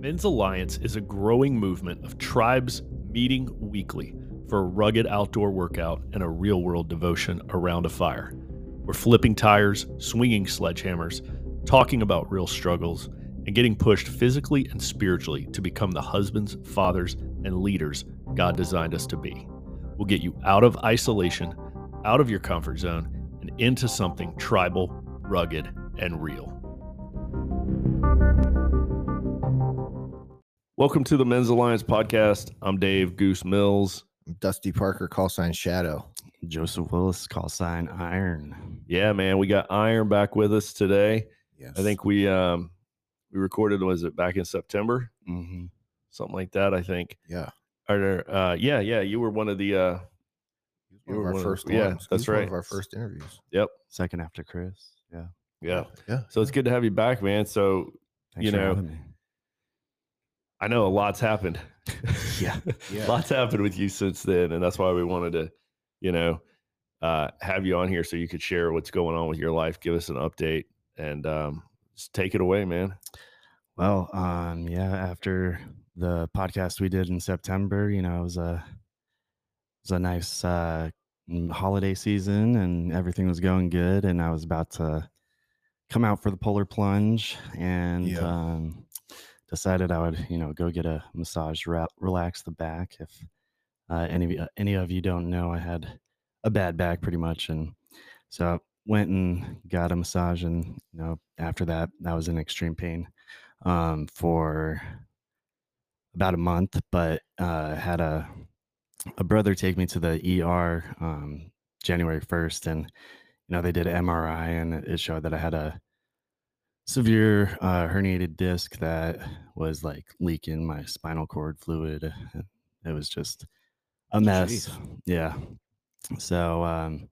Men's Alliance is a growing movement of tribes meeting weekly for a rugged outdoor workout and a real world devotion around a fire. We're flipping tires, swinging sledgehammers, talking about real struggles, and getting pushed physically and spiritually to become the husbands, fathers, and leaders God designed us to be. We'll get you out of isolation, out of your comfort zone, and into something tribal, rugged, and real. Welcome to the Men's Alliance podcast. I'm Dave Goose Mills. Dusty Parker, call sign Shadow. Joseph Willis, call sign Iron. Yeah, man, we got Iron back with us today. Yes. I think we um we recorded was it back in September, Mm-hmm. something like that. I think. Yeah. Are there, uh, yeah, yeah, you were one of the. uh One were of our one of- first yeah, ones. That's was one right. Of our first interviews. Yep. Second after Chris. Yeah. Yeah. Yeah. So it's good to have you back, man. So Thanks You know, having me. I know a lot's happened. Yeah. Yeah. lots happened with you since then, and that's why we wanted to, you know, uh, have you on here so you could share what's going on with your life, give us an update, and um, just take it away, man. Well, um, yeah, after the podcast we did in September, you know, it was a it was a nice uh holiday season and everything was going good and I was about to come out for the polar plunge and Yeah. um decided I would, you know, go get a massage re- relax the back if uh, any of you, any of you don't know, I had a bad back pretty much and so I went and got a massage and you know after that I was in extreme pain um, for about a month, but uh, had a a brother take me to the ER um, January first, and you know they did MRI, and it showed that I had a severe uh, herniated disc that was like leaking my spinal cord fluid. It was just a mess. Jeez. Yeah. So um,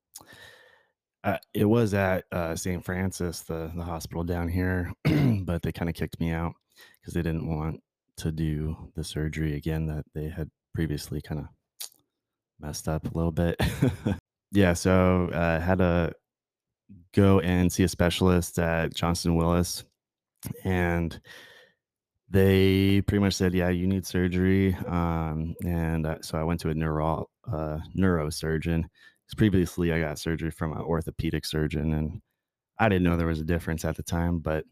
uh, it was at uh, St. Francis, the the hospital down here, but they kind of kicked me out because they didn't want to do the surgery again that they had previously kind of messed up a little bit. yeah, so I had to go and see a specialist at Johnston-Willis, and they pretty much said, "Yeah, you need surgery." Um, and uh, so I went to a neuro uh, neurosurgeon. previously, I got surgery from an orthopedic surgeon, and I didn't know there was a difference at the time, but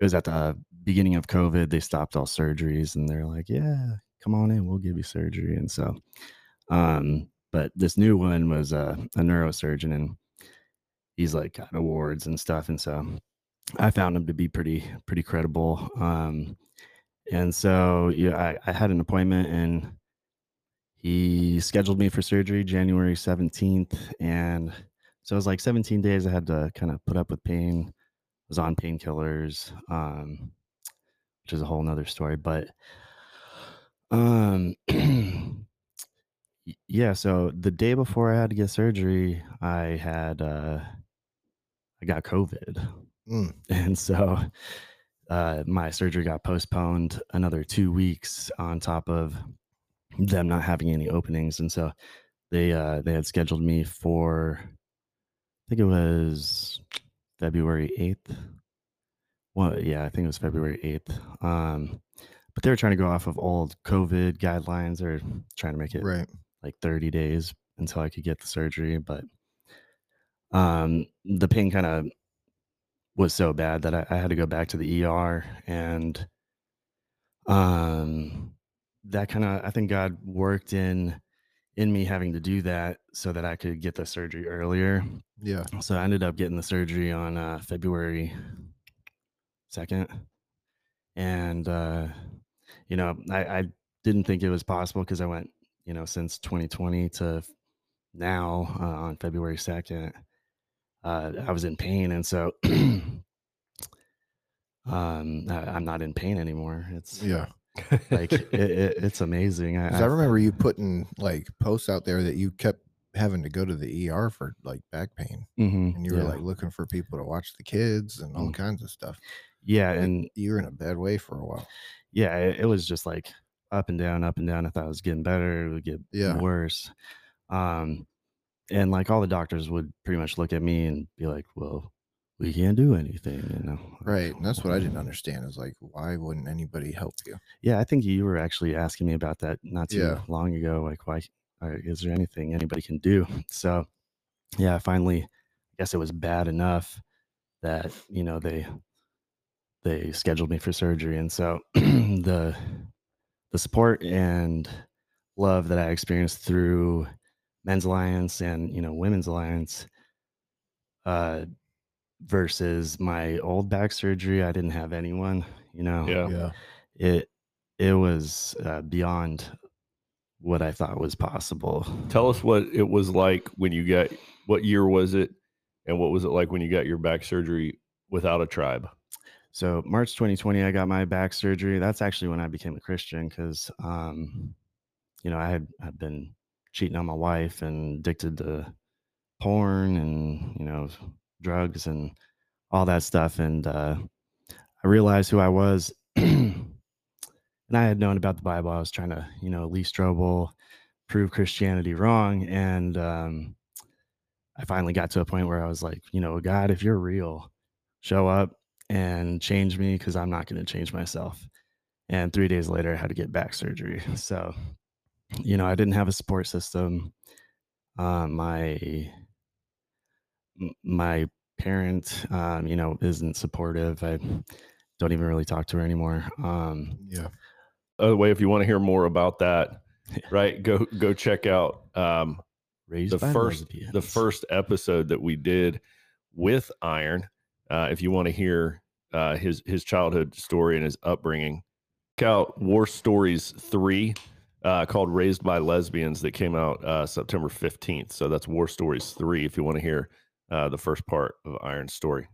it was at the beginning of COVID. They stopped all surgeries, and they're like, "Yeah, come on in, we'll give you surgery." And so, um, but this new one was a, a neurosurgeon, and he's like got awards and stuff, and so I found him to be pretty pretty credible. Um, and so yeah, I, I had an appointment, and he scheduled me for surgery January seventeenth, and so it was like 17 days I had to kind of put up with pain. Was on painkillers, um, which is a whole nother story. But um, yeah. So the day before I had to get surgery, I had uh, I got COVID, Mm. and so uh, my surgery got postponed another two weeks on top of them not having any openings, and so they uh, they had scheduled me for I think it was February eighth. Well, yeah, I think it was February eighth. Um, but they were trying to go off of old COVID guidelines. They're trying to make it Right. like 30 days until I could get the surgery. But um, the pain kind of was so bad that I, I had to go back to the ER, and um, that kind of I think God worked in in me having to do that so that I could get the surgery earlier. Yeah. So I ended up getting the surgery on uh, February second, and uh, you know I, I didn't think it was possible because I went you know since 2020 to now uh, on February second. Uh, I was in pain, and so um, I, I'm not in pain anymore. It's Yeah. like it, it, it's amazing. I, 'Cause I remember you putting like posts out there that you kept having to go to the ER for like back pain, Mhm, and you were yeah. like looking for people to watch the kids and all Mm. kinds of stuff. yeah, Like, and you were in a bad way for a while. yeah, it, it was just like up and down, up and down. I thought it was getting better, it would get Yeah. worse. Um, and like all the doctors would pretty much look at me and be like, "Well, we can't do anything, you know. Right. And that's what I didn't understand is like, why wouldn't anybody help you? Yeah, I think you were actually asking me about that not too Yeah. long ago. Like, why uh, is there anything anybody can do? So, yeah, finally, I guess it was bad enough that you know they they scheduled me for surgery, and so the the support and love that I experienced through Men's Alliance and you know Women's Alliance, uh, versus my old back surgery, I didn't have anyone. You know, Yeah. Yeah. it it was uh, beyond what I thought was possible. Tell us what it was like when you got what year was it and what was it like when you got your back surgery without a tribe? So March 2020, I got my back surgery. That's actually when I became a Christian because, um, you know, I had I'd been cheating on my wife and addicted to porn and you know drugs and all that stuff. And uh, I realized who I was, and I had known about the Bible. I was trying to, you know, Lee Strobel prove Christianity wrong, and um, I finally got to a point where I was like, you know, God, if you're real, show up and change me because I'm not going to change myself. And three days later, I had to get back surgery. So, you know, I didn't have a support system. Uh, my my parent, um, you know, isn't supportive. I don't even really talk to her anymore. Um, Yeah. By the way, if you want to hear more about that, right, go go check out um, the by first the first episode that we did with Iron. Uh, if you want to hear uh, his his childhood story and his upbringing, check out War Stories three, uh, called "Raised by Lesbians" that came out uh, September fifteenth. So that's War Stories three. If you want to hear uh, the first part of Iron's story.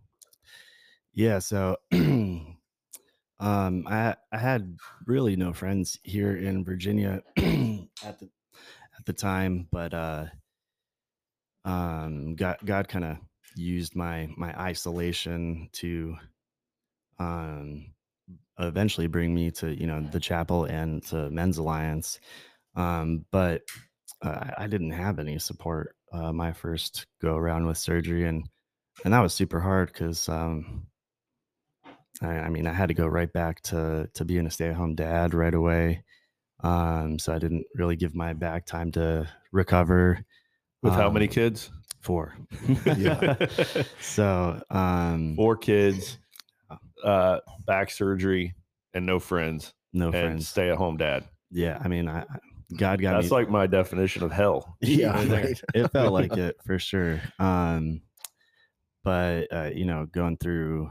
Yeah, so um I I had really no friends here in Virginia at the at the time, but uh um God God kind of used my my isolation to um eventually bring me to, you know, the chapel and to Men's Alliance. Um but uh, I didn't have any support uh my first go around with surgery and and that was super hard cuz um I, I mean, I had to go right back to to being a stay at home dad right away. Um, so I didn't really give my back time to recover. With how many Um, kids? Four. Yeah. so um, Four kids, uh, back surgery, and no friends, no and friends. stay at home dad. Yeah, I mean, I, I- God got That's me. like my definition of hell. Yeah. Right. it felt like it for sure. Um, but uh, you know, going through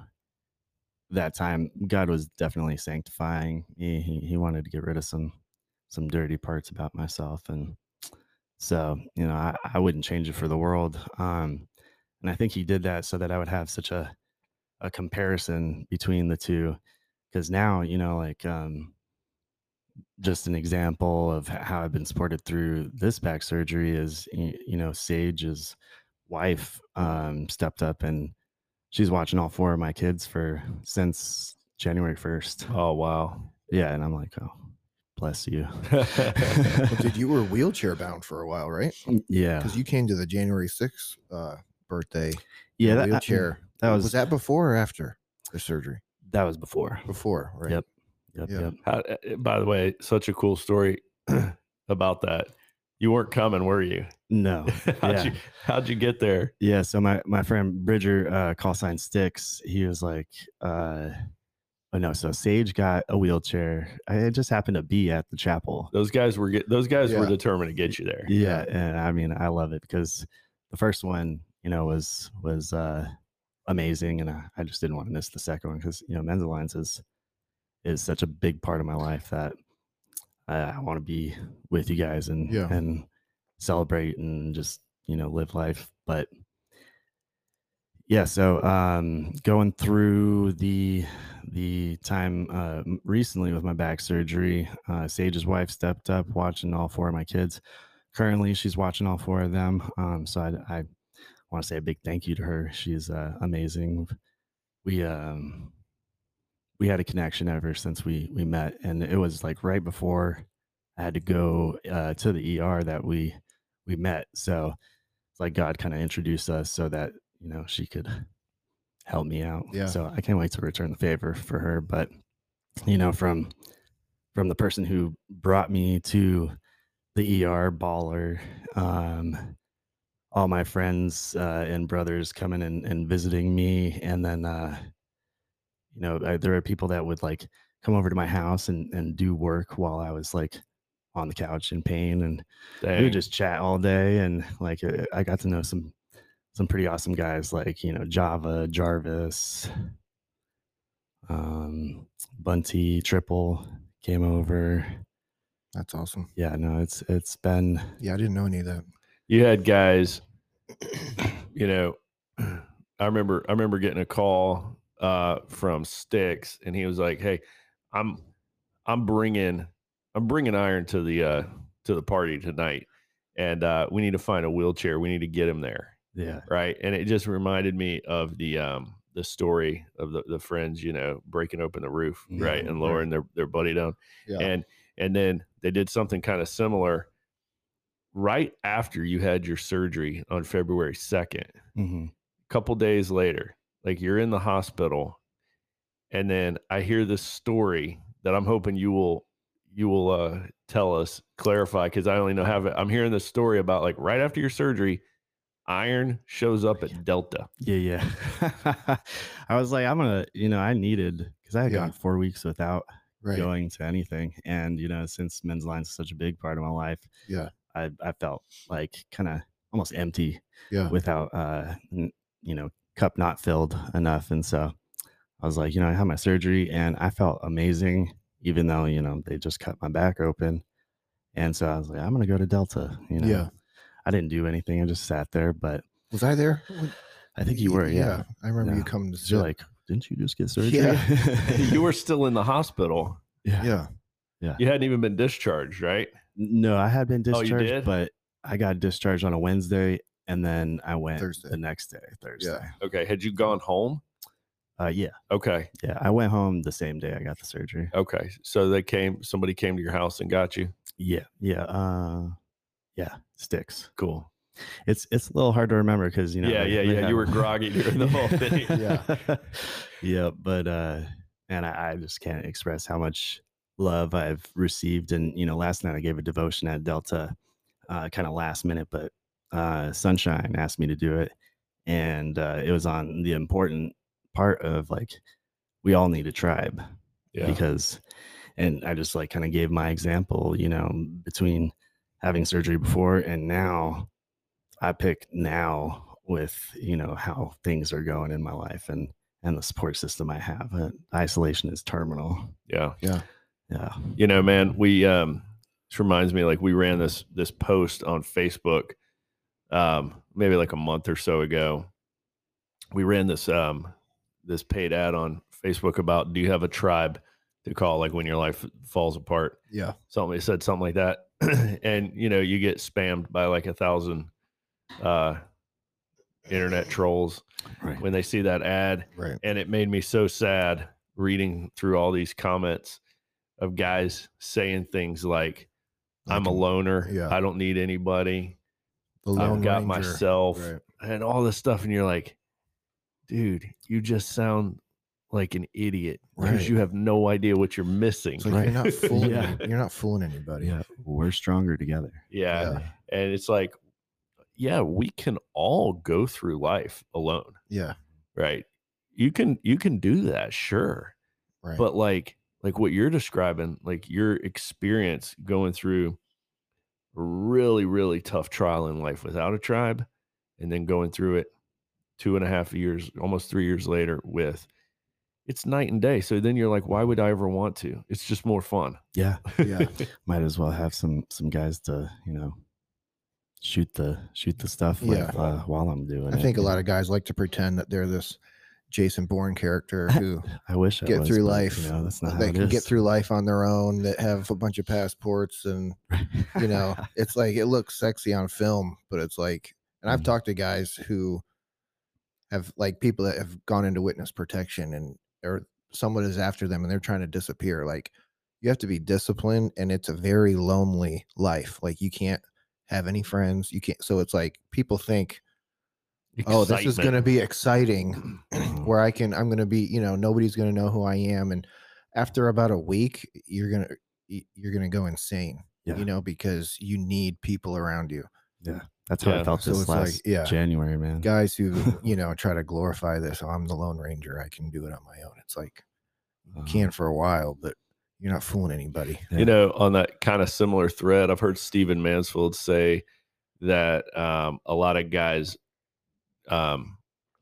that time, God was definitely sanctifying me. He, he wanted to get rid of some some dirty parts about myself, and so you know, I, I wouldn't change it for the world. Um, and I think He did that so that I would have such a a comparison between the two, because now you know, like um, just an example of how I've been supported through this back surgery is you know Sage's wife um, stepped up and she's watching all four of my kids for since January first. Oh wow. Yeah, and I'm like, oh, bless you. Well, dude, you were wheelchair bound for a while, right? yeah, Because you came to the January 6th uh, birthday yeah, that, wheelchair. That was, was that before or after the surgery? that was before. Before, right? Yep. Yep, Yeah. yep. How, uh, by the way, such a cool story about that. You weren't coming, were you? No, how'd yeah. you how'd you get there? Yeah, so my my friend Bridger, uh, call sign Sticks, he was like, uh, oh no, so Sage got a wheelchair. I just happened to be at the chapel. Those guys were get, those guys were Yeah. determined to get you there. Yeah, and I mean, I love it because the first one, you know, was was uh, amazing, and I, I just didn't want to miss the second one because you know, Men's Alliance is is such a big part of my life that I, I want to be with you guys and Yeah. and celebrate and just you know live life. But yeah, so um, going through the the time uh, recently with my back surgery, uh, Sage's wife stepped up, watching all four of my kids. Currently, she's watching all four of them. Um, so I, I want to say a big thank you to her. She's uh, amazing. We um, we had a connection ever since we we met, and it was like right before I had to go uh, to the ER that we we met. So it's like God kind of introduced us so that you know she could help me out. Yeah. So I can't wait to return the favor for her. But you know, from from the person who brought me to the ER baller, um, all my friends uh, and brothers coming and, and visiting me, and then uh, you know, I, there are people that would like come over to my house and and do work while I was like on the couch in pain, and we would just chat all day, and like uh, I got to know some some pretty awesome guys like you know Java, Jarvis, um, Bunty, Triple came over. That's awesome. Yeah, no, it's it's been Yeah, I didn't know any of that. you had guys you know i remember i remember getting a call uh from sticks and he was like hey i'm i'm bringing i'm bringing iron to the uh to the party tonight and uh we need to find a wheelchair. We need to get him there. Yeah. Right? And it just reminded me of the um the story of the, the friends you know breaking open the roof Yeah, right and right. lowering their, their buddy down. Yeah. and and then they did something kind of similar right after you had your surgery on february 2nd hmm couple days later like you're in the hospital and then i hear this story that i'm hoping you will you will uh tell us clarify because i only know have it i'm hearing this story about like right after your surgery iron shows up at delta yeah yeah. I was like, I'm gonna, you know, I needed because I had Yeah. gone four weeks without Right. going to anything, and you know, since Men's Alliance is such a big part of my life, Yeah. I I felt like kind of almost empty Yeah. without uh n- you know cup not filled enough and so i was like you know i had my surgery and i felt amazing even though you know they just cut my back open and so i was like i'm gonna go to delta you know Yeah. i didn't do anything i just sat there but Was I there? I think you were yeah, I remember you coming to you're like didn't you just get surgery Yeah. you were still in the hospital yeah yeah. you hadn't even been discharged right no i had been Oh, discharged did? but i got discharged on a wednesday and then i went Thursday. the next day thursday Yeah. okay had you gone home uh yeah okay yeah i went home the same day i got the surgery okay so they came somebody came to your house and got you Yeah, yeah, uh, yeah, sticks. cool It's it's a little hard to remember because you know. yeah they- yeah they yeah you were groggy during the whole thing Yeah. yeah, but uh, and I, I just can't express how much love I've received. And you know, last night I gave a devotion at Delta, uh, kind of last minute, but uh, Sunshine asked me to do it, and uh, it was on the important part of like we all need a tribe yeah because and i just like kind of gave my example you know between having surgery before and now i pick now with you know how things are going in my life and and the support system i have uh, isolation is terminal yeah Yeah. Yeah. You know man we um this reminds me like we ran this this post on facebook um maybe like a month or so ago. We ran this um this paid ad on facebook about do you have a tribe? to call like when your life falls apart. Yeah. something said something like that. And you know you get spammed by like a thousand uh internet trolls right. when they see that ad. Right. and it made me so sad reading through all these comments of guys saying things like i'm a loner yeah. i don't need anybody The i've got Ranger. myself Right. and all this stuff and you're like dude you just sound like an idiot because Right. you have no idea what you're missing like Right. you're not fooling. Yeah. You're not fooling anybody. yeah we're stronger together yeah. Yeah. and it's like yeah we can all go through life alone Yeah. right you can you can do that sure Right. but like like what you're describing like your experience going through a really really tough trial in life without a tribe and then going through it two and a half years almost three years later with it's night and day so then you're like why would i ever want to it's just more fun yeah Yeah. might as well have some some guys to you know shoot the shoot the stuff with Yeah. uh, while i'm doing I it I think a lot of guys like to pretend that they're this Jason Bourne character who i wish I get was, through but, life. you know that's not they can get through life on their own. That have a bunch of passports and you know it's like it looks sexy on film but it's like and i've Mhm. talked to guys who have like people that have gone into witness protection and or someone is after them and they're trying to disappear like you have to be disciplined and it's a very lonely life like you can't have any friends you can't so it's like people think oh this is going to be exciting where I can I'm gonna be you know nobody's gonna know who I am, and after about a week you're gonna you're gonna go insane. Yeah. You know because you need people around you, Yeah. That's how Yeah, I felt so this it's like, yeah. January, man. guys who you know try to glorify this. Oh, I'm the Lone Ranger. I can do it on my own. It's like you Uh-huh. can for a while, but you're not fooling anybody. Yeah. You know, on that kind of similar thread, I've heard Stephen Mansfield say that um, a lot of guys um,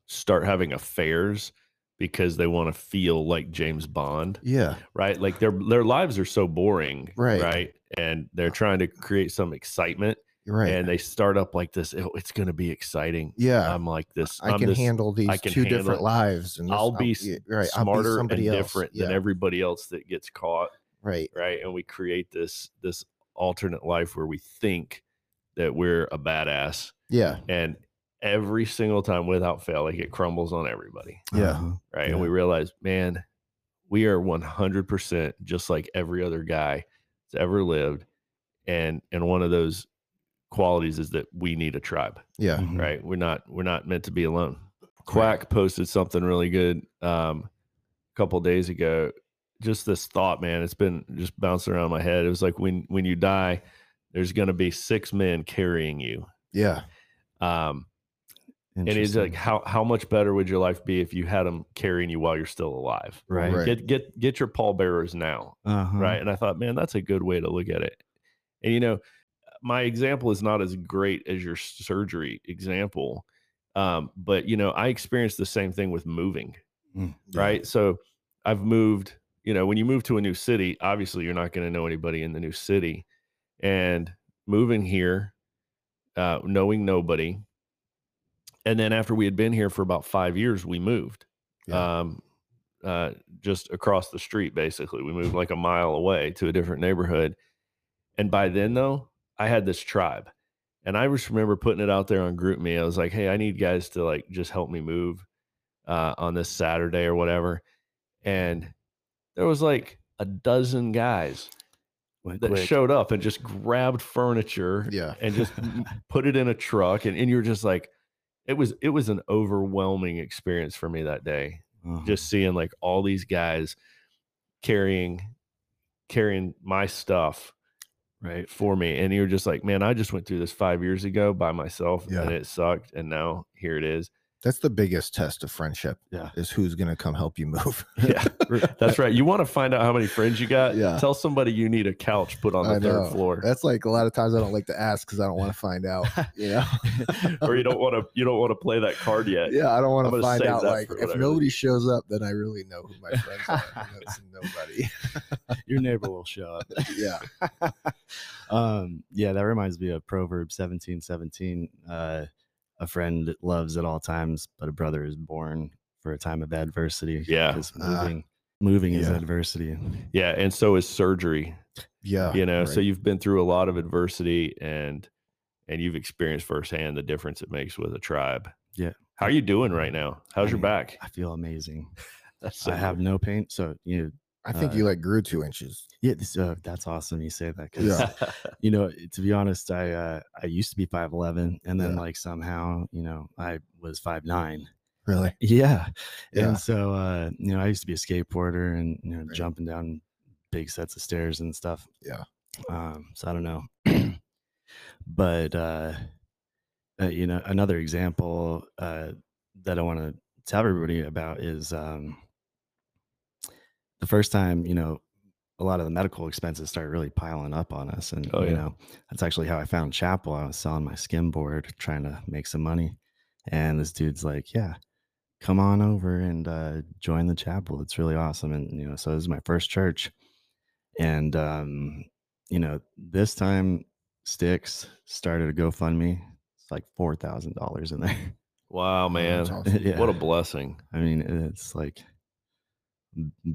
start having affairs because they want to feel like James Bond, Yeah, right? Like their their lives are so boring, Right. Right, and they're trying to create some excitement, right. and they start up like this. "Oh, it's going to be exciting. yeah, I'm like this. I I'm can this, handle these can two handle different it. lives, and this- I'll be yeah, right. I'll be smarter and else. different yeah, than everybody else that gets caught right. right and we create this this alternate life where we think that we're a badass Yeah, and every single time without fail like it crumbles on everybody. Yeah. Uh-huh. right? Yeah. and we realize man we are 100% just like every other guy that's ever lived. And and one of those qualities is that we need a tribe. Yeah, Mhm. right? We're not we're not meant to be alone. Quack posted something really good um a couple days ago. Just this thought man it's been just bouncing around my head. It was like when when you die there's going to be six men carrying you. Yeah, um and he's like how how much better would your life be if you had them carrying you while you're still alive right. Right. get get get your pallbearers now Uh-huh. right and i thought man that's a good way to look at it and you know my example is not as great as your surgery example um, but you know i experienced the same thing with moving Mm. yeah, right so i've moved you know when you move to a new city obviously you're not going to know anybody in the new city and moving here uh, knowing nobody and then after we had been here for about five years we moved Yeah. um, uh, just across the street basically we moved like a mile away to a different neighborhood and by then though i had this tribe and i just remember putting it out there on GroupMe i was like hey i need guys to like just help me move uh, on this saturday or whatever and there was like a dozen guys Went that quick. showed up and just grabbed furniture yeah, and just put it in a truck and, and you're just like it was it was an overwhelming experience for me that day Uh-huh. just seeing like all these guys carrying carrying my stuff right. for me and you're just like man i just went through this five years ago by myself Yeah. and it sucked and now here it is that's the biggest test of friendship. Yeah. is who's gonna come help you move. yeah that's right you want to find out how many friends you got Yeah. tell somebody you need a couch put on the I third know. floor That's like a lot of times I don't like to ask because I don't want to find out. You know. or you don't want to you don't want to play that card yet Yeah, I don't want to gonna find out. Like, if nobody shows up, then I really know who my friends are. That's nobody. Your neighbor will show up. Yeah, um, yeah, that reminds me of Proverbs seventeen seventeen. Uh, a friend loves at all times, but a brother is born for a time of adversity. Yeah. because Ah. moving, moving is adversity. yeah and so is surgery yeah. you know so you've been through a lot of adversity and and you've experienced firsthand the difference it makes with a tribe Yeah. how are you doing right now how's I your back I feel amazing. that's so I have good. no pain, so you know, I think uh, you like grew two inches. yeah, this, uh, that's awesome. You say that because Yeah. you know, to be honest, I uh, I used to be five eleven, and then Yeah. like somehow, you know, I was five nine. Really? Yeah. Yeah. And so uh, you know, I used to be a skateboarder and you know, Right. jumping down big sets of stairs and stuff. Yeah. Um, so I don't know. but uh, uh you know, another example uh that I want to tell everybody about is um the first time, you know, a lot of the medical expenses started really piling up on us. And Oh, you know, that's actually how I found Chapel. I was selling my skim board, trying to make some money. And this dude's like, Yeah, come on over and uh, join the chapel. It's really awesome. And, you know, so this is my first church. And, um, you know, this time Sticks started a GoFundMe. It's like Oh, $4,000 in there. wow man awesome. yeah. what a blessing I mean, it's like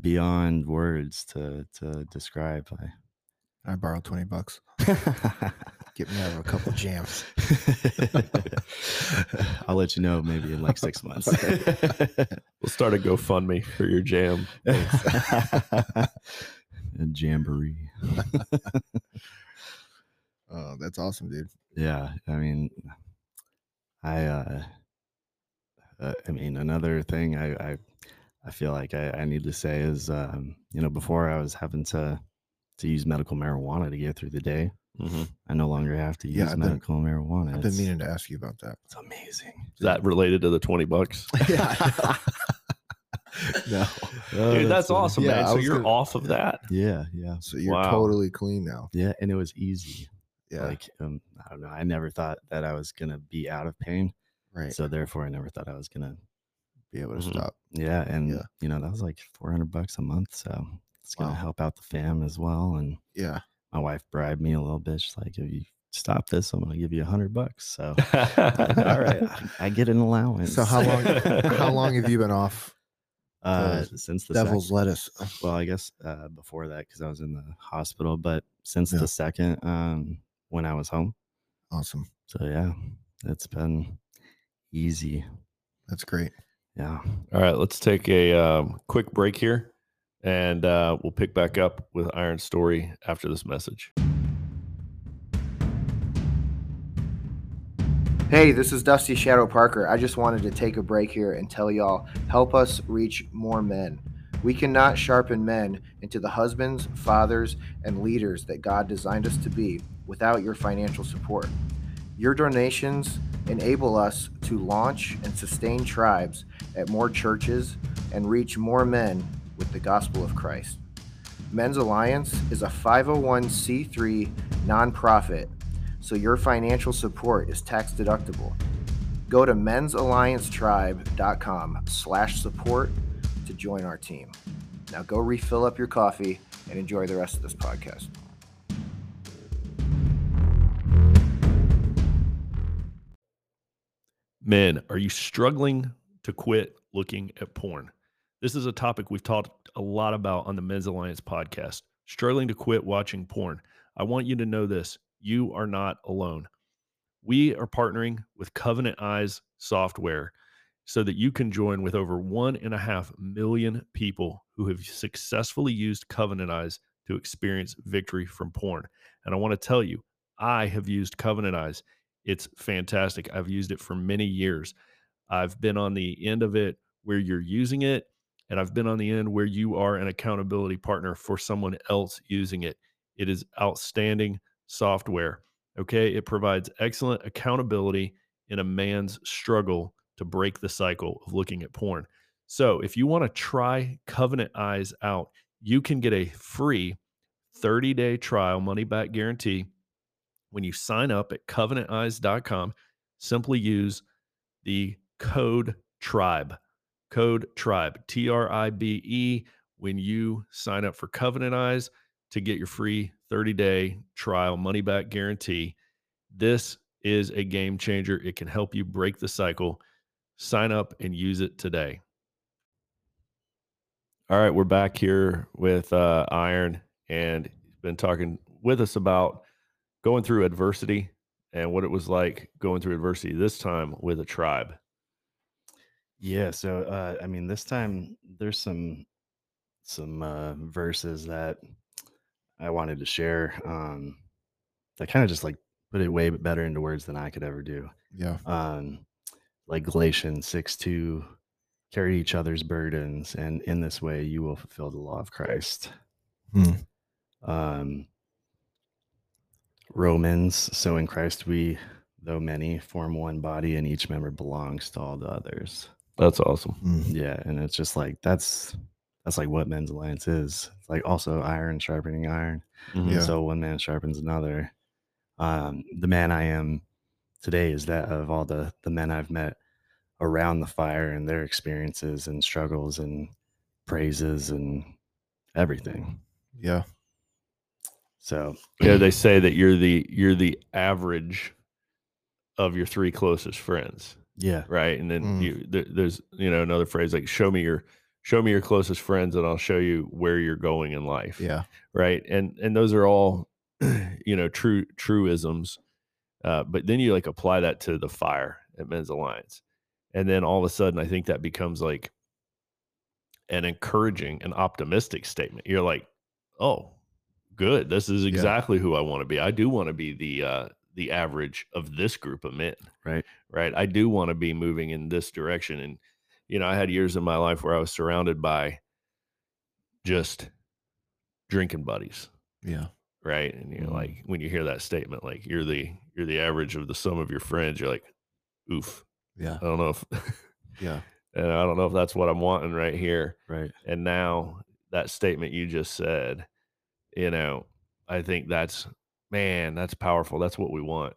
beyond words to to describe. I I borrowed 20 bucks. Get me out of a couple jams. I'll let you know maybe in like six months. we'll start a gofundme for your jam a jamboree. Oh, that's awesome, dude. Yeah, I mean, I uh, uh, I mean, another thing I, I, I feel like I, I need to say is, um, you know, before I was having to, to use medical marijuana to get through the day. hmm I no longer have to use Yeah, I've been- medical marijuana. I've been It's- meaning to ask you about that. It's amazing. Is that related to the 20 bucks? yeah. no. Oh, Dude, that's uh, awesome, yeah, man. I So you're gonna- off of that. Yeah, yeah, So you're Wow. totally clean now. yeah, and it was easy. Yeah. Like, um, I don't know. I never thought that I was gonna be out of pain, right. so therefore, I never thought I was gonna. Be able to Mhm. stop. Yeah, and Yeah. you know that was like four hundred bucks a month, so it's gonna Wow. help out the fam as well. And Yeah. my wife bribed me a little bit. She's like, "If you stop this, I'm gonna give you a hundred bucks." So all right, I, get an allowance. So how long how long have you been off Uh, since the devil's sec- lettuce? well, I guess uh, before that because I was in the hospital, but since Yeah. the second, um, when I was home. Awesome. So yeah, it's been easy. That's great. Yeah. All right, let's take a um, quick break here, and uh, we'll pick back up with Iron story after this message. Hey, this is Dusty Shadow Parker. I just wanted to take a break here and tell y'all help us reach more men. We cannot sharpen men into the husbands, fathers, and leaders that God designed us to be without your financial support. Your donations enable us to launch and sustain tribes at more churches and reach more men with the gospel of Christ. Men's Alliance is a 501c3 nonprofit so your financial support is tax deductible. Go to men'salliancetribe.com slash support to join our team. Now go refill up your coffee and enjoy the rest of this podcast. Men, are you struggling to quit looking at porn? This is a topic we've talked a lot about on the Men's Alliance podcast. Struggling to quit watching porn. I want you to know this you are not alone. We are partnering with Covenant Eyes software so that you can join with over one and a half million people who have successfully used Covenant Eyes to experience victory from porn. And I want to tell you, I have used Covenant Eyes. It's fantastic. I've used it for many years. I've been on the end of it where you're using it, and I've been on the end where you are an accountability partner for someone else using it. It is outstanding software. Okay. It provides excellent accountability in a man's struggle to break the cycle of looking at porn. So if you want to try Covenant Eyes out, you can get a free 30 day trial money back guarantee when you sign up at covenanteyes.com. Simply use the code tribe, code tribe, T R I B E, when you sign up for Covenant Eyes to get your free 30 day trial money back guarantee. This is a game changer. It can help you break the cycle. Sign up and use it today. All right, we're back here with uh, Iron, and he's been talking with us about going through adversity and what it was like going through adversity this time with a tribe. Yeah. So, uh, I mean, this time there's some some uh, verses that I wanted to share um, that kind of just like put it way better into words than I could ever do. Yeah. Um, like Galatians six two, carry each other's burdens, and in this way you will fulfill the law of Christ. Hmm. Um, Romans, so in Christ we, though many, form one body, and each member belongs to all the others. That's awesome. Mm. Yeah, and it's just like that's that's like what men's alliance is. It's like also iron sharpening iron. Mhm. Yeah. So one man sharpens another. Um, the man I am today is that of all the the men I've met around the fire and their experiences and struggles and praises and everything. Yeah. So Yeah, they say that you're the you're the average of your three closest friends, yeah, right? And then Mm. you there, there's you know another phrase like show me your show me your closest friends and I'll show you where you're going in life. Yeah. right and and those are all you know true truisms uh, but then you like apply that to the fire at men's alliance and then all of a sudden i think that becomes like an encouraging and optimistic statement you're like oh good this is exactly who i want to be i do want to be the uh the average of this group of men. Right. Right. I do want to be moving in this direction. And, you know, I had years in my life where I was surrounded by just drinking buddies. Yeah. Right. And you're Mhm. like, when you hear that statement, like you're the, you're the average of the sum of your friends, you're like, oof. Yeah. I don't know if, Yeah. and I don't know if that's what I'm wanting right here. Right. And now that statement you just said, you know, I think that's man, that's powerful. That's what we want.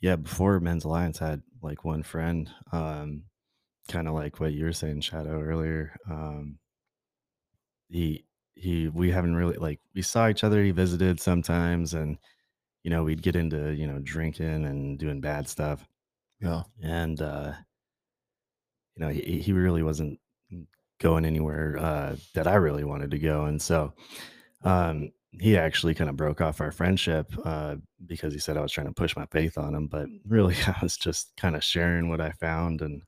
Yeah, before Men's Alliance I had like one friend, um, kind of like what you were saying, Shadow, earlier. Um, he he we haven't really like we saw each other, he visited sometimes and you know, we'd get into, you know, drinking and doing bad stuff. Yeah. And uh you know, he he really wasn't going anywhere uh that I really wanted to go. And so um he actually kind of broke off our friendship uh, because he said I was trying to push my faith on him, but really I was just kind of sharing what I found, and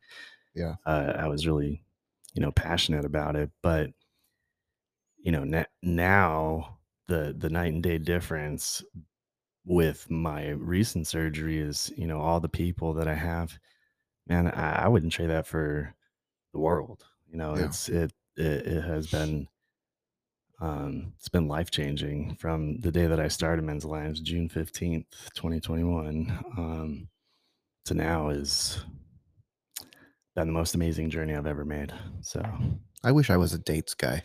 Yeah. uh, I was really, you know, passionate about it. But you know, na- now the the night and day difference with my recent surgery is, you know, all the people that I have, man, I, I wouldn't trade that for the world. You know, Yeah. it's it, it it has been um, it's been life changing from the day that I started Men's Alliance, June 15th, 2021, um, to now is been the most amazing journey I've ever made. So, I wish I was a dates guy.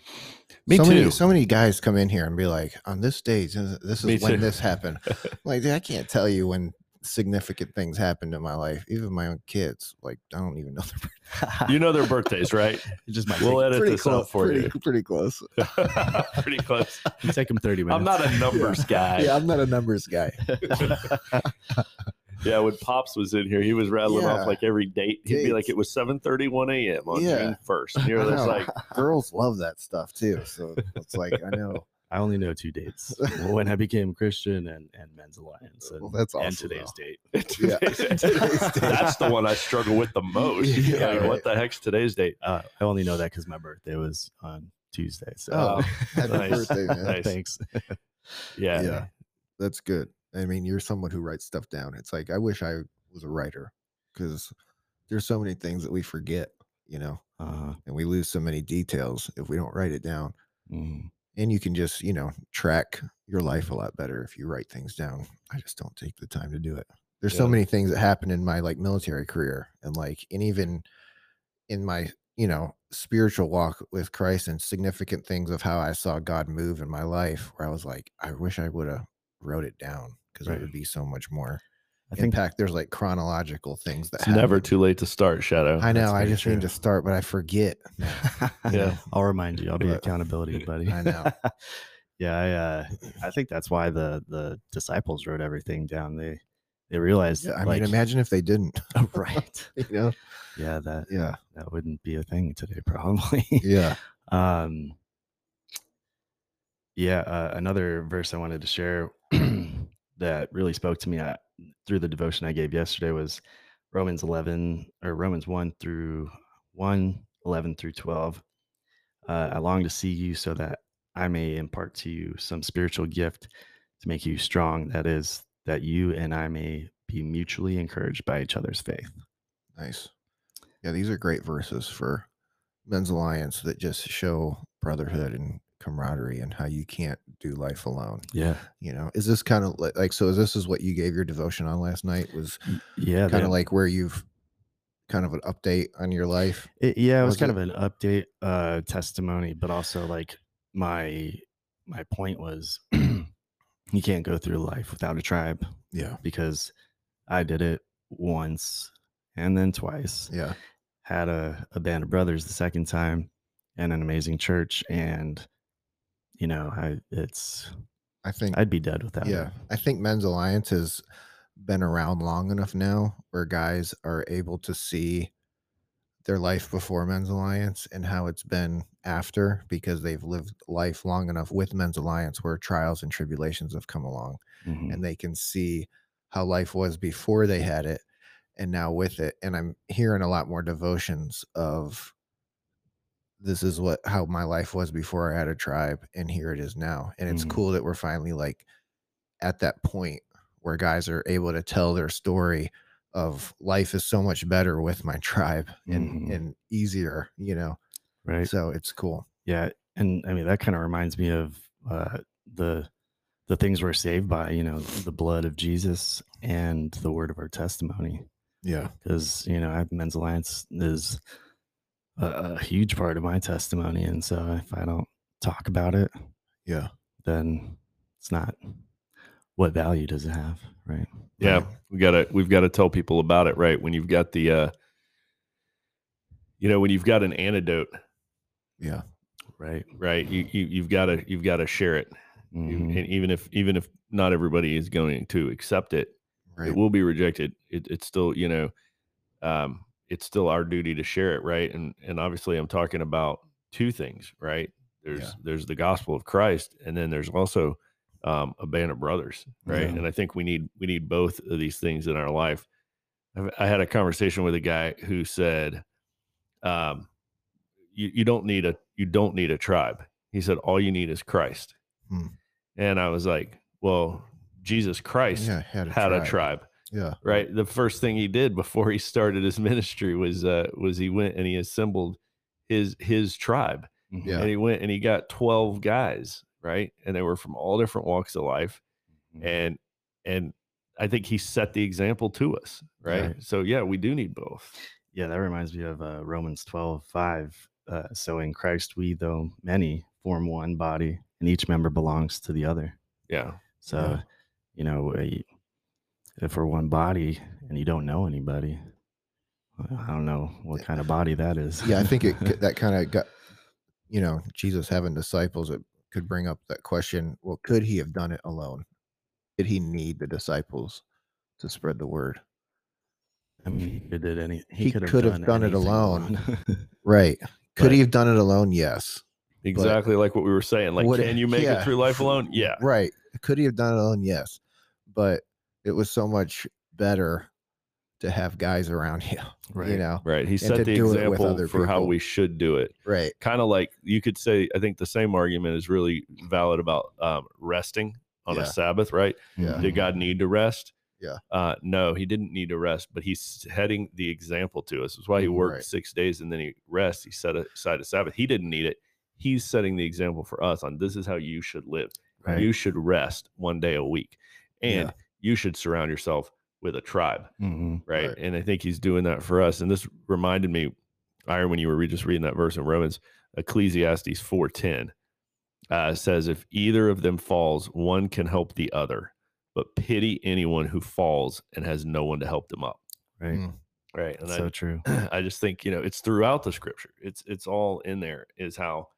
Me so too. Many, so many guys come in here and be like, on this date, this is Me when too. this happened. like, I can't tell you when significant things happened in my life. Even my own kids, like, I don't even know. Their you know their birthdays, right? just might We'll edit this close, out for pretty, you. pretty close. Pretty close. it'll take them 30 minutes. I'm not a numbers guy. Yeah, I'm not a numbers guy. Yeah, when Pops was in here, he was rattling Yeah. off like every date. He'd be like, "It was 7:31 a.m. on Yeah. June 1st." And you're I just know. like, Girls love that stuff too. So it's like I know. I only know two dates when I became Christian and, and Men's Alliance. And, Well, that's and today's though. date. Yeah. Today's date. That's the one I struggle with the most. Yeah, like, right. what the heck's today's date? Uh, I only know that because my birthday was on Tuesday. So, Oh, happy nice. birthday, man. Nice. thanks. Yeah, Yeah. That's good. I mean, you're someone who writes stuff down. It's like I wish I was a writer because there's so many things that we forget, you know, Uh, and we lose so many details if we don't write it down. mm, And you can just, you know, track your life a mm-hmm. lot better if you write things down. I just don't take the time to do it. There's so many things that happen in my like military career and like, and even in my, you know, spiritual walk with Christ and significant things of how I saw God move in my life where I was like, I wish I would have wrote it down because Right. it would be so much more I think impact. There's like chronological things that it's never too late to start, Shadow. I know. That's I very just need to start, but I forget. Yeah. I'll remind you. I'll be accountability buddy. I know. yeah, I, uh, I think that's why the the disciples wrote everything down. They they realized, Yeah, I like, mean, imagine if they didn't. right? you know? Yeah, that Yeah. that wouldn't be a thing today, probably. Yeah. um, yeah, uh, another verse I wanted to share that really spoke to me uh, through the devotion I gave yesterday was Romans 11 or Romans 1 through 1, 11 through 12. Uh, I long to see you so that I may impart to you some spiritual gift to make you strong. That is, that you and I may be mutually encouraged by each other's faith. Nice. Yeah, these are great verses for Men's Alliance that just show brotherhood and camaraderie and how you can't do life alone. Yeah. You know, is this kind of like, like so? Is this is what you gave your devotion on last night? Was Yeah. kind of like where you've kind of an update on your life? It, yeah, it was, Was kind it? of an update uh testimony, but also like my my point was you can't go through life without a tribe Yeah, because I did it once and then twice. yeah, Had a, a band of brothers the second time and an amazing church and you know, I it's I think. I'd be dead without yeah, it. I think Men's Alliance has been around long enough now where guys are able to see their life before Men's Alliance and how it's been after because they've lived life long enough with Men's Alliance where trials and tribulations have come along Mhm. and they can see how life was before they had it and now with it. And I'm hearing a lot more devotions of this is what how my life was before I had a tribe and here it is now. And it's Mhm. cool that we're finally like at that point where guys are able to tell their story of life is so much better with my tribe and Mhm. and easier, you know. Right. So it's cool. Yeah, and I mean that kind of reminds me of uh, the the things we're saved by. You know, the blood of Jesus and the word of our testimony. Yeah. Because you know, Men's Alliance is a, a huge part of my testimony, and so if I don't talk about it, Yeah. then it's not. What value does it have, right? Yeah, we gotta we've got to tell people about it, right? When you've got the, uh, you know, when you've got an antidote, Yeah. Right. right? You, you you've got to you've got to share it, You- Mhm. and even if even if not everybody is going to accept it, Right. it will be rejected. It, it's still, you know, um, it's still our duty to share it, right? And and obviously, I'm talking about two things, right? There's Yeah. there's the gospel of Christ, and then there's also um, a band of brothers, right? Yeah. And I think we need we need both of these things in our life. I've, I had a conversation with a guy who said, um, "You you don't need a you don't need a tribe." He said, "All you need is Christ." Hmm. And I was like, "Well, Jesus Christ Yeah. Had a had tribe. a tribe." Yeah. right the first thing he did before he started his ministry was uh was he went and he assembled his his tribe Mhm. Yeah. and he went and he got 12 guys right and they were from all different walks of life Mhm. and and i think he set the example to us right, Right. so yeah we do need both Yeah, that reminds me of uh, Romans 12, 5. Uh, so in Christ, we, though many, form one body, and each member belongs to the other. yeah So, Yeah. you know, uh, y- if we're one body and you don't know anybody, I don't know what kind of body that is. Yeah. I think it could- that kind of got, you know, Jesus having disciples. It could bring up that question. Well, could he have done it alone? Did he need the disciples to spread the word? I mean, he could did any. He could could have done it anything alone. Right. Could Right. he have done it alone? Yes. exactly like what we were saying like Would it- can you make yeah. it through life alone yeah Right. Could he have done it alone? Yes. But it was so much better to have guys around you. right. You know. right he set the do it with example for how we should do it Right. kind of like you could say i think the same argument is really valid about um, resting on Yeah. a sabbath right Yeah. did god need to rest Yeah. uh no he didn't need to rest but he's setting the example to us that's why he worked Right. six days and then he rests he set aside a sabbath he didn't need it he's setting the example for us on this is how you should live Right. you should rest one day a week and Yeah. You should surround yourself with a tribe Mhm. right? Right. And I think he's doing that for us. And this reminded me, Iron, when you were just reading that verse in Romans, Ecclesiastes four ten uh, says, "If either of them falls, one can help the other, but pity anyone who falls and has no one to help them up." Right. Mm. Right, and so true. I, I just think you know it's throughout the scripture. It's it's all in there. Is how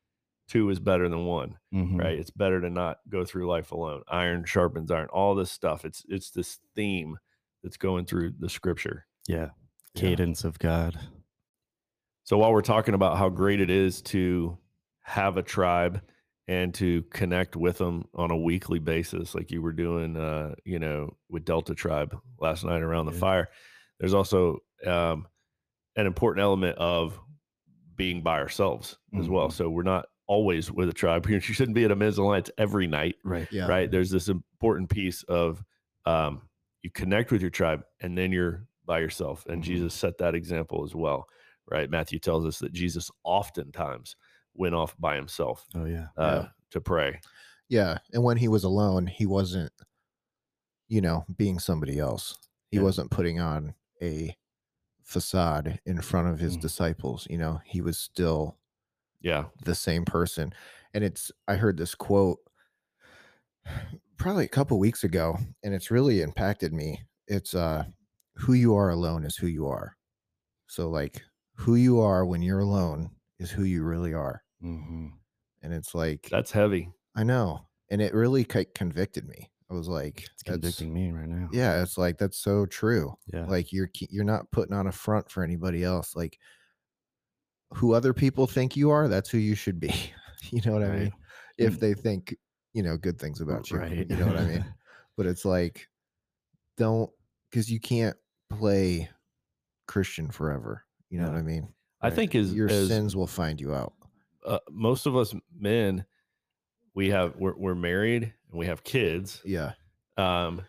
two is better than one Mhm. right it's better to not go through life alone iron sharpens iron all this stuff it's it's this theme that's going through the scripture Yeah. Yeah. Cadence of God. so while we're talking about how great it is to have a tribe and to connect with them on a weekly basis like you were doing uh you know with delta tribe last night around the Yeah. fire there's also um an important element of being by ourselves as well Mhm. so we're not always with a tribe you shouldn't be at a men's alliance every night Right. Yeah. right there's this important piece of um, you connect with your tribe and then you're by yourself and Mhm. jesus set that example as well right matthew tells us that jesus oftentimes went off by himself Oh, yeah. uh, to pray Yeah. And when he was alone, he wasn't, you know, being somebody else. He Yeah. wasn't putting on a facade in front of his Mhm. disciples. You know, he was still yeah the same person. And it's, I heard this quote probably a couple weeks ago, and it's really impacted me. It's, uh, who you are alone is who you are. So, like, who you are when you're alone is who you really are. hmm And it's like, that's heavy I know. And it really convicted me. I was like, It's convicting me right now. yeah, it's like, that's so true. Yeah. Like you're, you're not putting on a front for anybody else. Like who other people think you are, that's who you should be. you know what I mean? If Mm. they think, you know, good things about you, Right. you know what I mean? But it's like, don't, cause you can't play Christian forever. You know No. what I mean? i Right. think as Your as sins will find you out. uh, most of us men we have we're, we're married and we have kids Yeah. um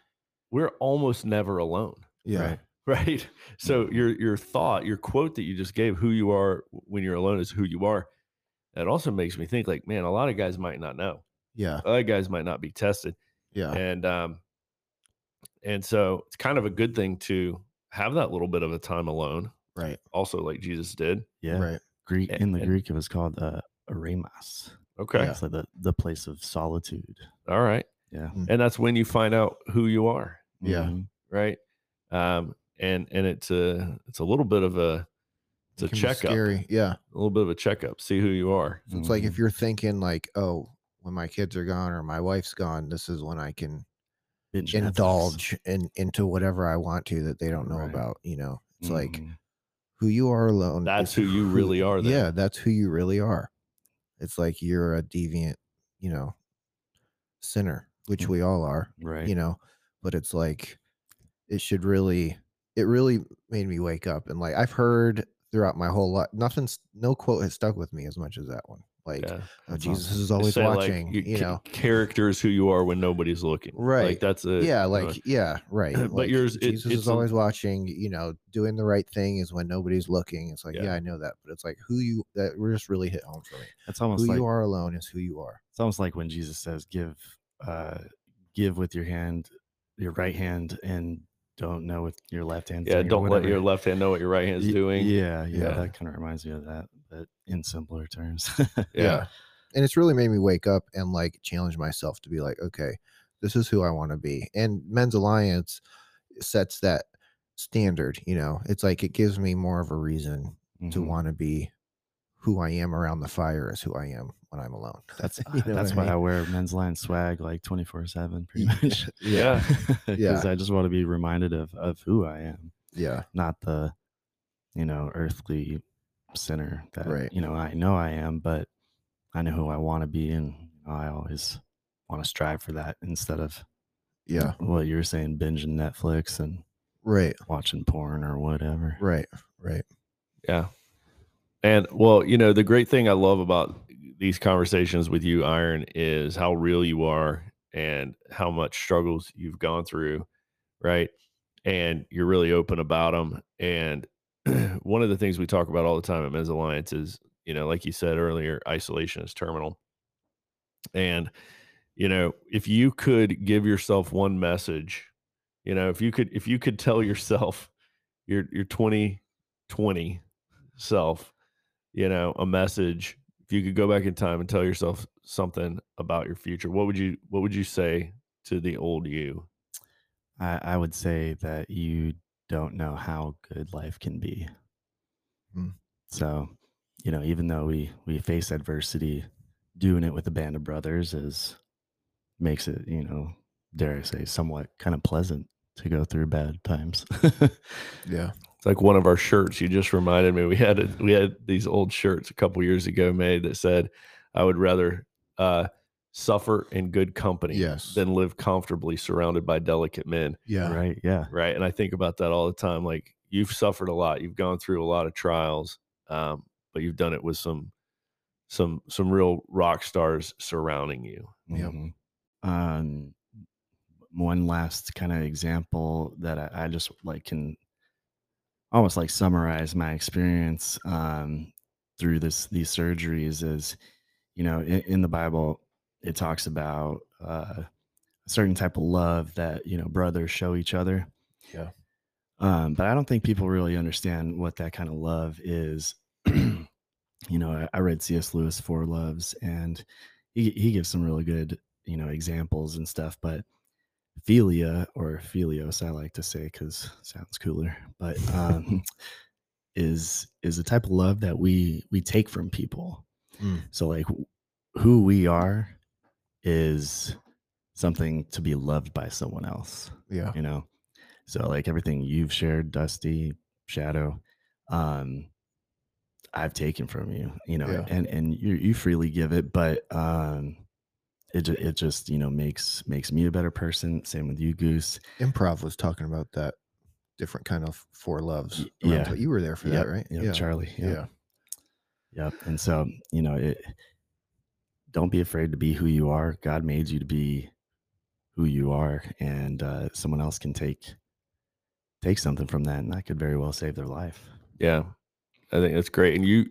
we're almost never alone. Yeah. Right. Right. So your your thought, your quote that you just gave, who you are when you're alone is who you are. That also makes me think like, man, a lot of guys might not know. Yeah. A lot of guys might not be tested. Yeah. And um and so it's kind of a good thing to have that little bit of a time alone, Right. also like Jesus did. Yeah. Right. Greek A- in the and- Greek it was called uh eremos. Okay. It's like the, the place of solitude. All right. Yeah. And that's when you find out who you are, Yeah. Mhm. right? Um and and it's a it's a little bit of a it's It a checkup. Scary. Yeah. A little bit of a checkup, see who you are. So it's like Mhm. if you're thinking like, oh, when my kids are gone or my wife's gone, this is when I can Binge indulge in into whatever I want to that they don't know Right. about. You know, it's like Mhm. who you are alone. That's who you really are then. Yeah, that's who you really are. It's like you're a deviant, you know, sinner, which Mm. we all are. right. You know, but it's like it should really, it really made me wake up. And like I've heard throughout my whole life, nothing's, no quote has stuck with me as much as that one. Like, Yeah. oh, Jesus awesome. is always say, like, watching. you know, character is who you are when nobody's looking. Right. Like that's a yeah you know, like yeah right but like, yours, it- jesus it's is a- always watching you know doing the right thing is when nobody's looking it's like Yeah. yeah, i know that but it's like who you that we're just really hit home for me It's almost who like you are alone is who you are it's almost like when Jesus says, "Give, uh, give with your hand, your right hand, and don't know what your left hand." yeah. thing," Don't let your left hand know what your right hand's Y- doing. Yeah, yeah, Yeah. that kind of reminds me of that, but in simpler terms. yeah. and it's really made me wake up and like challenge myself to be like okay this is who i want to be and men's alliance sets that standard you know it's like it gives me more of a reason to Mhm. want to be who i am around the fire as who i am when i'm alone That's you ah, know that's why I I wear men's alliance swag like twenty four seven, pretty Yeah. much. Yeah. because I just want to be reminded of of who I am, yeah not the, you know, earthly sinner that Right. you know I know I am, but I know who I want to be, and you know, I always want to strive for that instead of yeah what you were saying, binging Netflix and right watching porn or whatever. right right Yeah. And well, you know, the great thing I love about these conversations with you, Iron, is how real you are and how much struggles you've gone through, right? And you're really open about them. And one of the things we talk about all the time at Men's Alliance is, you know, like you said earlier, isolation is terminal. And, you know, if you could give yourself one message, you know, if you could, if you could tell yourself your your 2020 self, you know, a message. If you could go back in time and tell yourself something about your future, what would you what would you say to the old you? I, I would say that you don't know how good life can be. Hmm. So, you know, even though we we face adversity, doing it with a band of brothers is makes it, you know, dare I say, somewhat kind of pleasant to go through bad times. yeah It's like one of our shirts. You just reminded me we had a, we had these old shirts a couple years ago made that said, "I would rather uh, suffer in good company Yes. than live comfortably surrounded by delicate men." yeah right? Yeah. right and i think about that all the time like you've suffered a lot you've gone through a lot of trials um, but you've done it with some some some real rock stars surrounding you Yep. Mhm. Um, one last kind of example that I, I just like can almost like summarize my experience um, through this these surgeries is, you know, in, in the Bible it talks about uh, a certain type of love that you know brothers show each other. Yeah. Um, but I don't think people really understand what that kind of love is. you know, I, I read C.S. Lewis Four Loves, and he he gives some really good you know examples and stuff. But philia or philios, I like to say because sounds cooler, but um, is is a type of love that we we take from people. Mm. So like who we are is something to be loved by someone else yeah you know so like everything you've shared dusty shadow um i've taken from you you know Yeah. and and you you freely give it but um it, it just you know makes makes me a better person same with you goose improv was talking about that different kind of four loves yeah. pla- you were there for Yep, that right yep, charlie yeah yep. Yep. And so, you know, it don't be afraid to be who you are. God made you to be who you are, and uh, someone else can take take something from that, and that could very well save their life. Yeah. I think that's great. And you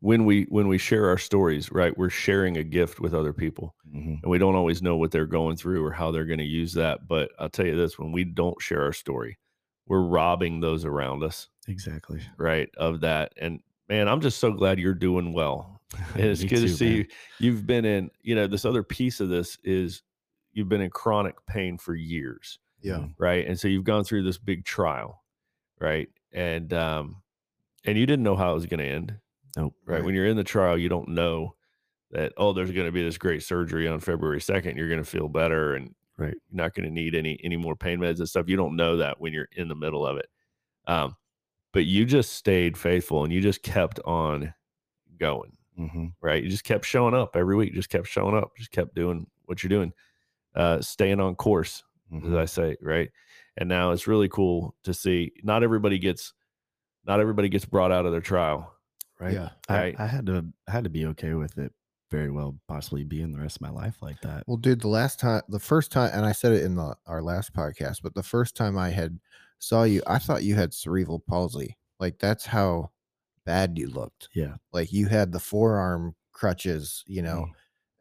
when we when we share our stories, right, we're sharing a gift with other people. Mhm. And we don't always know what they're going through or how they're going to use that. But I'll tell you this, when we don't share our story, we're robbing those around us, Exactly. right, of that. And man, I'm just so glad you're doing well. And it's good to see man. you. You've been in, you know, this other piece of this is you've been in chronic pain for years Yeah. Right and so you've gone through this big trial right and um and you didn't know how it was going to end Nope. right? when you're in the trial you don't know that oh there's going to be this great surgery on february 2nd you're going to feel better and Right. you're not going to need any any more pain meds and stuff you don't know that when you're in the middle of it um but you just stayed faithful and you just kept on going hmm right? You just kept showing up every week, just kept showing up, just kept doing what you're doing, uh, staying on course, as hmm I say, right? And now it's really cool to see. Not everybody gets, not everybody gets brought out of their trial, Right. Yeah. I, Right. I had to I had to be okay with it very well possibly being the rest of my life like that. Well, dude, the last time, the first time, and I said it in the our last podcast, but the first time I had saw you, I thought you had cerebral palsy. Like that's how bad you looked. Yeah. Like you had the forearm crutches, you know, Mm.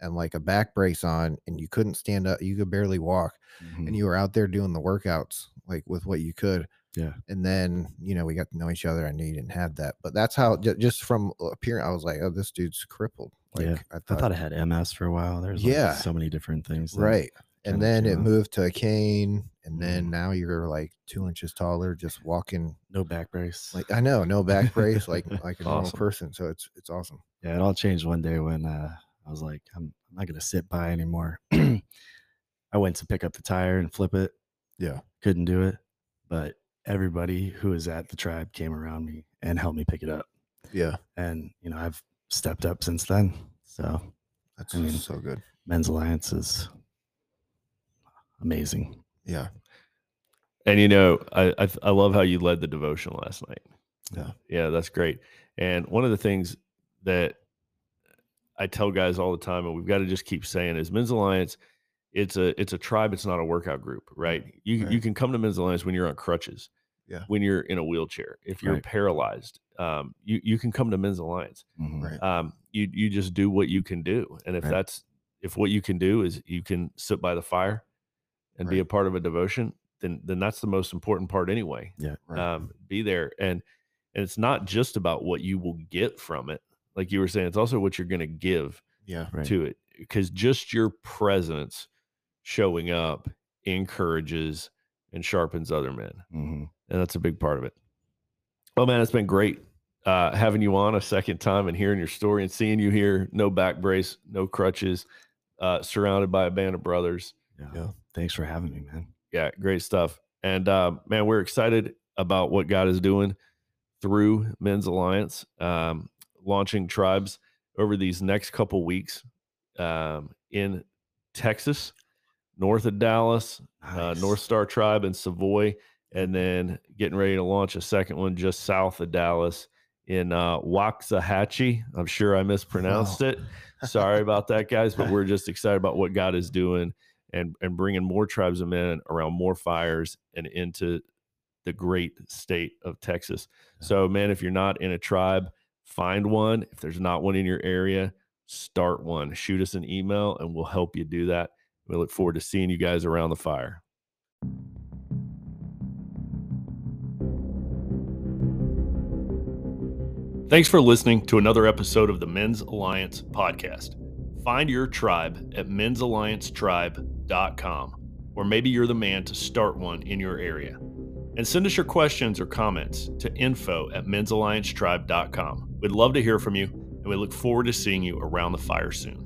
and like a back brace on, and you couldn't stand up. You could barely walk, Mhm. and you were out there doing the workouts like with what you could. Yeah. And then you know we got to know each other. I knew you didn't have that, but that's how ju- just from appearance, I was like, oh, this dude's crippled. Like Yeah. I I thought, thought I had MS for a while. There's like Yeah. so many different things. right. And then it moved to a cane, and then Mhm. now you're like two inches taller, just walking. No back brace. Like I know, no back brace, like like a normal person. So it's it's awesome. yeah, it all changed one day when uh, I was like, I'm, I'm not gonna sit by anymore. I went to pick up the tire and flip it. Yeah. Couldn't do it, but everybody who was at the tribe came around me and helped me pick it up. Yeah, And you know, I've stepped up since then. So that's I mean, so good. Men's Alliance is amazing. Yeah, And you know, I, I I love how you led the devotion last night. Yeah. yeah, that's great. And one of the things that I tell guys all the time, and we've got to just keep saying, is Men's Alliance. It's a it's a tribe. It's not a workout group, right? You you can come to Men's Alliance when you're on crutches, Yeah. when you're in a wheelchair, if you're Right. paralyzed, um, you you can come to Men's Alliance. Mhm. Right. Um, you you just do what you can do, and if Right. that's if what you can do is you can sit by the fire and be a part of a devotion, then then that's the most important part anyway. Yeah. right. Um, be there, and and it's not just about what you will get from it, like you were saying. It's also what you're going to give yeah, Right. to it, because just your presence showing up encourages and sharpens other men, Mhm. and that's a big part of it. Oh, man, it's been great uh, having you on a second time and hearing your story and seeing you here. No back brace, no crutches, uh, surrounded by a band of brothers. Yeah. Yeah. Thanks for having me, man. Yeah, great stuff. And uh, man, we're excited about what God is doing through Men's Alliance, um, launching tribes over these next couple weeks um, in Texas, north of Dallas, uh, North Star Tribe in Savoy, and then getting ready to launch a second one just south of Dallas in uh, Waxahachie. I'm sure I mispronounced Wow. it. Sorry about that, guys, but we're just excited about what God is doing and and bringing more tribes of men around more fires and into the great state of Texas. Yeah. So, man, if you're not in a tribe, find one. If there's not one in your area, start one. Shoot us an email and we'll help you do that. We look forward to seeing you guys around the fire. Thanks for listening to another episode of the Men's Alliance podcast. Find your tribe at men'salliancetribe.com, or maybe you're the man to start one in your area. And send us your questions or comments to info at men'salliancetribe.com. We'd love to hear from you, and we look forward to seeing you around the fire soon.